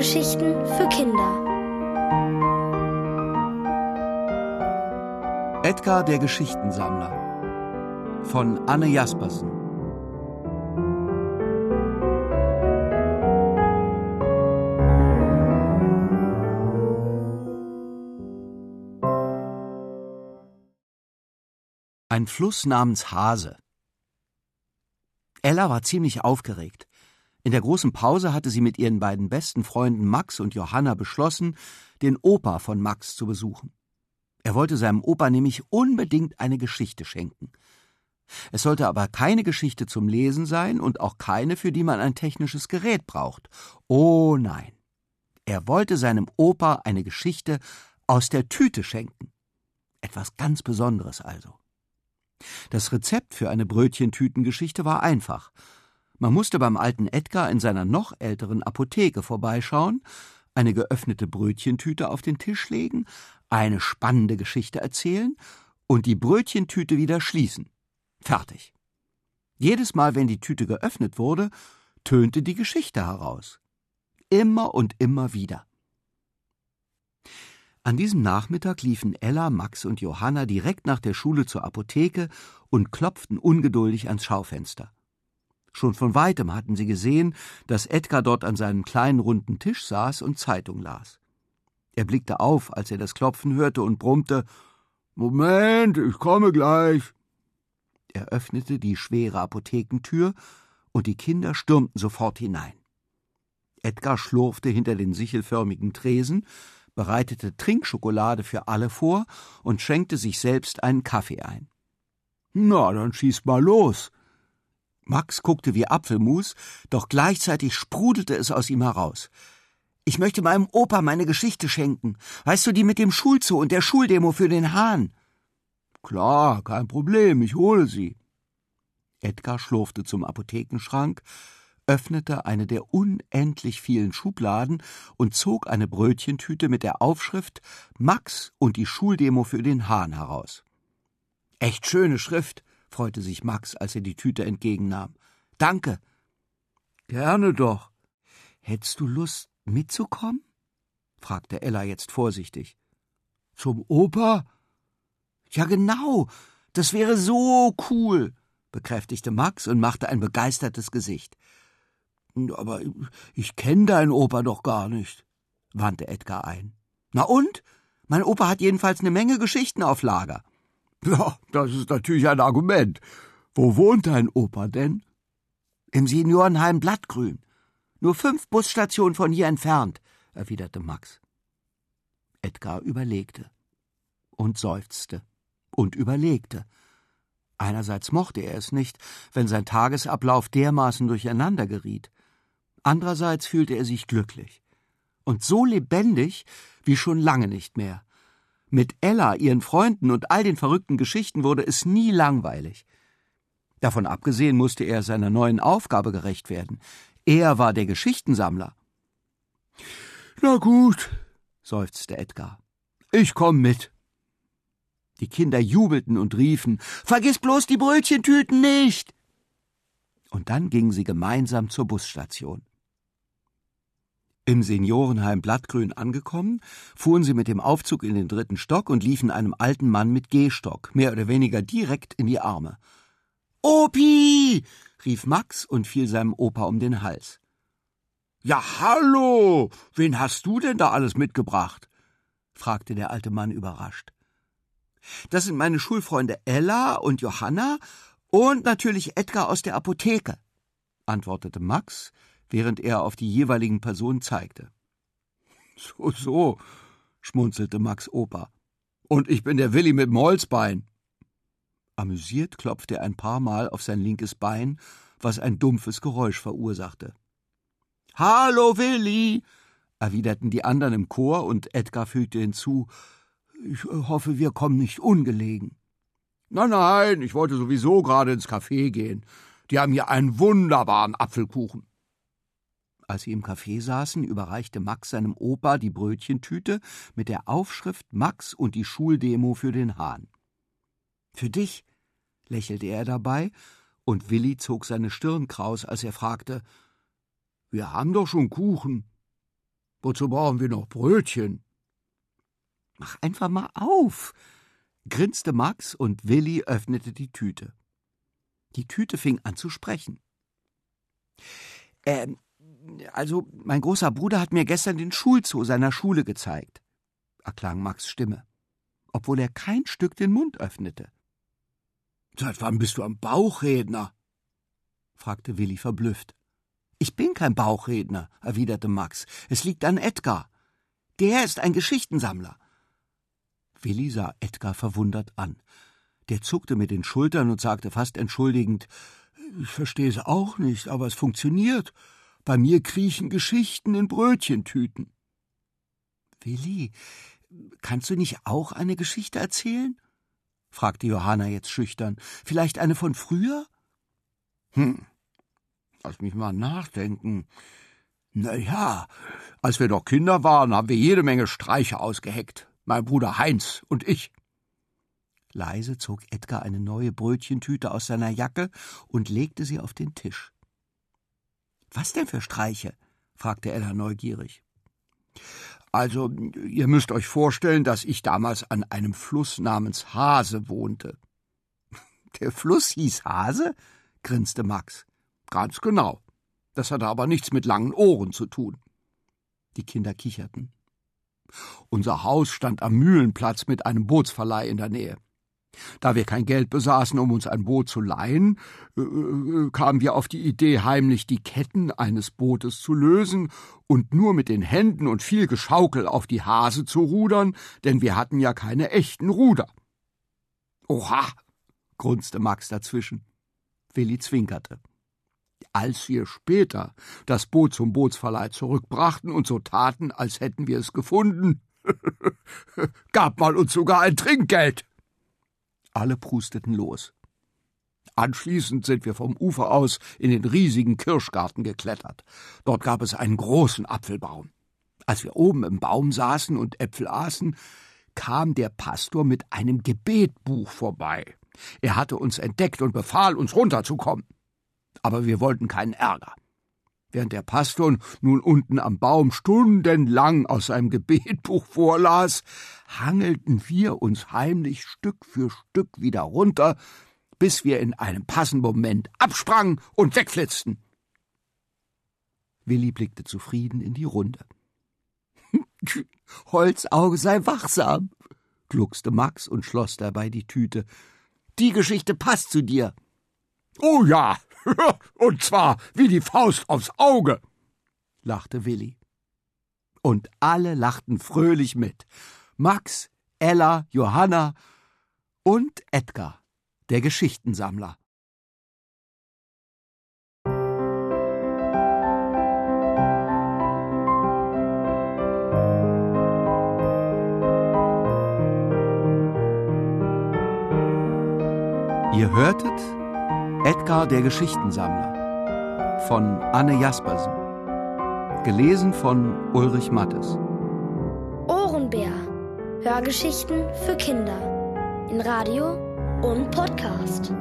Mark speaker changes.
Speaker 1: Hörgeschichten für Kinder.
Speaker 2: Edgar der Geschichtensammler von Anne Jaspersen Ein Fluss namens Hase. Ella war ziemlich aufgeregt. In der großen Pause hatte sie mit ihren beiden besten Freunden Max und Johanna beschlossen, den Opa von Max zu besuchen. Er wollte seinem Opa nämlich unbedingt eine Geschichte schenken. Es sollte aber keine Geschichte zum Lesen sein und auch keine, für die man ein technisches Gerät braucht. Oh nein. Er wollte seinem Opa eine Geschichte aus der Tüte schenken. Etwas ganz Besonderes also. Das Rezept für eine Brötchentütengeschichte war einfach. Man musste beim alten Edgar in seiner noch älteren Apotheke vorbeischauen, eine geöffnete Brötchentüte auf den Tisch legen, eine spannende Geschichte erzählen und die Brötchentüte wieder schließen. Fertig. Jedes Mal, wenn die Tüte geöffnet wurde, tönte die Geschichte heraus. Immer und immer wieder. An diesem Nachmittag liefen Ella, Max und Johanna direkt nach der Schule zur Apotheke und klopften ungeduldig ans Schaufenster. Schon von weitem hatten sie gesehen, dass Edgar dort an seinem kleinen runden Tisch saß und Zeitung las. Er blickte auf, als er das Klopfen hörte und brummte Moment, ich komme gleich. Er öffnete die schwere Apothekentür, und die Kinder stürmten sofort hinein. Edgar schlurfte hinter den sichelförmigen Tresen, bereitete Trinkschokolade für alle vor und schenkte sich selbst einen Kaffee ein. Na, dann schieß mal los, Max guckte wie Apfelmus, doch gleichzeitig sprudelte es aus ihm heraus. Ich möchte meinem Opa meine Geschichte schenken. Weißt du, die mit dem Schulzoo und der Schuldemo für den Hahn? Klar, kein Problem, ich hole sie. Edgar schlurfte zum Apothekenschrank, öffnete eine der unendlich vielen Schubladen und zog eine Brötchentüte mit der Aufschrift Max und die Schuldemo für den Hahn heraus. Echt schöne Schrift, freute sich Max, als er die Tüte entgegennahm. Danke. Gerne doch. Hättest du Lust, mitzukommen? fragte Ella jetzt vorsichtig. Zum Opa? Ja, genau. Das wäre so cool, bekräftigte Max und machte ein begeistertes Gesicht. Aber ich kenne deinen Opa doch gar nicht, wandte Edgar ein. Na und? Mein Opa hat jedenfalls eine Menge Geschichten auf Lager. Ja, das ist natürlich ein Argument. Wo wohnt dein Opa denn? Im Seniorenheim Blattgrün. Nur fünf Busstationen von hier entfernt, erwiderte Max. Edgar überlegte und seufzte und überlegte. Einerseits mochte er es nicht, wenn sein Tagesablauf dermaßen durcheinander geriet. Andererseits fühlte er sich glücklich. Und so lebendig wie schon lange nicht mehr. Mit Ella, ihren Freunden und all den verrückten Geschichten wurde es nie langweilig. Davon abgesehen musste er seiner neuen Aufgabe gerecht werden. Er war der Geschichtensammler. Na gut, seufzte Edgar. Ich komm mit. Die Kinder jubelten und riefen Vergiss bloß die Brötchentüten nicht. Und dann gingen sie gemeinsam zur Busstation. Im Seniorenheim Blattgrün angekommen, fuhren sie mit dem Aufzug in den dritten Stock und liefen einem alten Mann mit Gehstock mehr oder weniger direkt in die Arme. Opi! rief Max und fiel seinem Opa um den Hals. Ja, hallo! Wen hast du denn da alles mitgebracht? fragte der alte Mann überrascht. Das sind meine Schulfreunde Ella und Johanna und natürlich Edgar aus der Apotheke, antwortete Max, während er auf die jeweiligen Personen zeigte. So, so, schmunzelte Max Opa. Und ich bin der Willi mit dem Holzbein. Amüsiert klopfte er ein paar Mal auf sein linkes Bein, was ein dumpfes Geräusch verursachte. Hallo, Willi, erwiderten die anderen im Chor und Edgar fügte hinzu, ich hoffe, wir kommen nicht ungelegen. Nein, nein, ich wollte sowieso gerade ins Café gehen. Die haben hier einen wunderbaren Apfelkuchen. Als sie im Café saßen, überreichte Max seinem Opa die Brötchentüte mit der Aufschrift Max und die Schuldemo für den Hahn. Für dich, lächelte er dabei, und Willi zog seine Stirn kraus, als er fragte Wir haben doch schon Kuchen.
Speaker 3: Wozu brauchen wir noch Brötchen?
Speaker 2: Mach einfach mal auf, grinste Max und Willi öffnete die Tüte. Die Tüte fing an zu sprechen. Ähm, also, mein großer Bruder hat mir gestern den Schulzoo seiner Schule gezeigt, erklang Max Stimme, obwohl er kein Stück den Mund öffnete.
Speaker 3: Seit wann bist du am Bauchredner? fragte Willi verblüfft.
Speaker 2: Ich bin kein Bauchredner, erwiderte Max. Es liegt an Edgar. Der ist ein Geschichtensammler. Willi sah Edgar verwundert an. Der zuckte mit den Schultern und sagte fast entschuldigend Ich verstehe es auch nicht, aber es funktioniert. Bei mir kriechen Geschichten in Brötchentüten. Willi, kannst du nicht auch eine Geschichte erzählen? fragte Johanna jetzt schüchtern. Vielleicht eine von früher?
Speaker 3: Hm. Lass mich mal nachdenken. Na ja, als wir noch Kinder waren, haben wir jede Menge Streiche ausgeheckt mein Bruder Heinz und ich.
Speaker 2: Leise zog Edgar eine neue Brötchentüte aus seiner Jacke und legte sie auf den Tisch. Was denn für Streiche? fragte Ella neugierig.
Speaker 3: Also, ihr müsst euch vorstellen, dass ich damals an einem Fluss namens Hase wohnte.
Speaker 2: Der Fluss hieß Hase? grinste Max.
Speaker 3: Ganz genau. Das hatte aber nichts mit langen Ohren zu tun.
Speaker 2: Die Kinder kicherten.
Speaker 3: Unser Haus stand am Mühlenplatz mit einem Bootsverleih in der Nähe. Da wir kein Geld besaßen, um uns ein Boot zu leihen, äh, äh, kamen wir auf die Idee, heimlich die Ketten eines Bootes zu lösen und nur mit den Händen und viel Geschaukel auf die Hase zu rudern, denn wir hatten ja keine echten Ruder.
Speaker 2: Oha, grunzte Max dazwischen. Willi zwinkerte.
Speaker 3: Als wir später das Boot zum Bootsverleih zurückbrachten und so taten, als hätten wir es gefunden, gab man uns sogar ein Trinkgeld.
Speaker 2: Alle prusteten los.
Speaker 3: Anschließend sind wir vom Ufer aus in den riesigen Kirschgarten geklettert. Dort gab es einen großen Apfelbaum. Als wir oben im Baum saßen und Äpfel aßen, kam der Pastor mit einem Gebetbuch vorbei. Er hatte uns entdeckt und befahl, uns runterzukommen aber wir wollten keinen Ärger. Während der Pastor nun unten am Baum stundenlang aus seinem Gebetbuch vorlas, hangelten wir uns heimlich Stück für Stück wieder runter, bis wir in einem passenden Moment absprangen und wegflitzten.
Speaker 2: Willi blickte zufrieden in die Runde. Holzauge sei wachsam, gluckste Max und schloss dabei die Tüte. Die Geschichte passt zu dir.
Speaker 3: Oh ja, Und zwar wie die Faust aufs Auge, lachte Willi.
Speaker 2: Und alle lachten fröhlich mit. Max, Ella, Johanna und Edgar, der Geschichtensammler. Ihr hörtet Edgar der Geschichtensammler von Anne Jaspersen. Gelesen von Ulrich Mattes.
Speaker 1: Ohrenbär. Hörgeschichten für Kinder. In Radio und Podcast.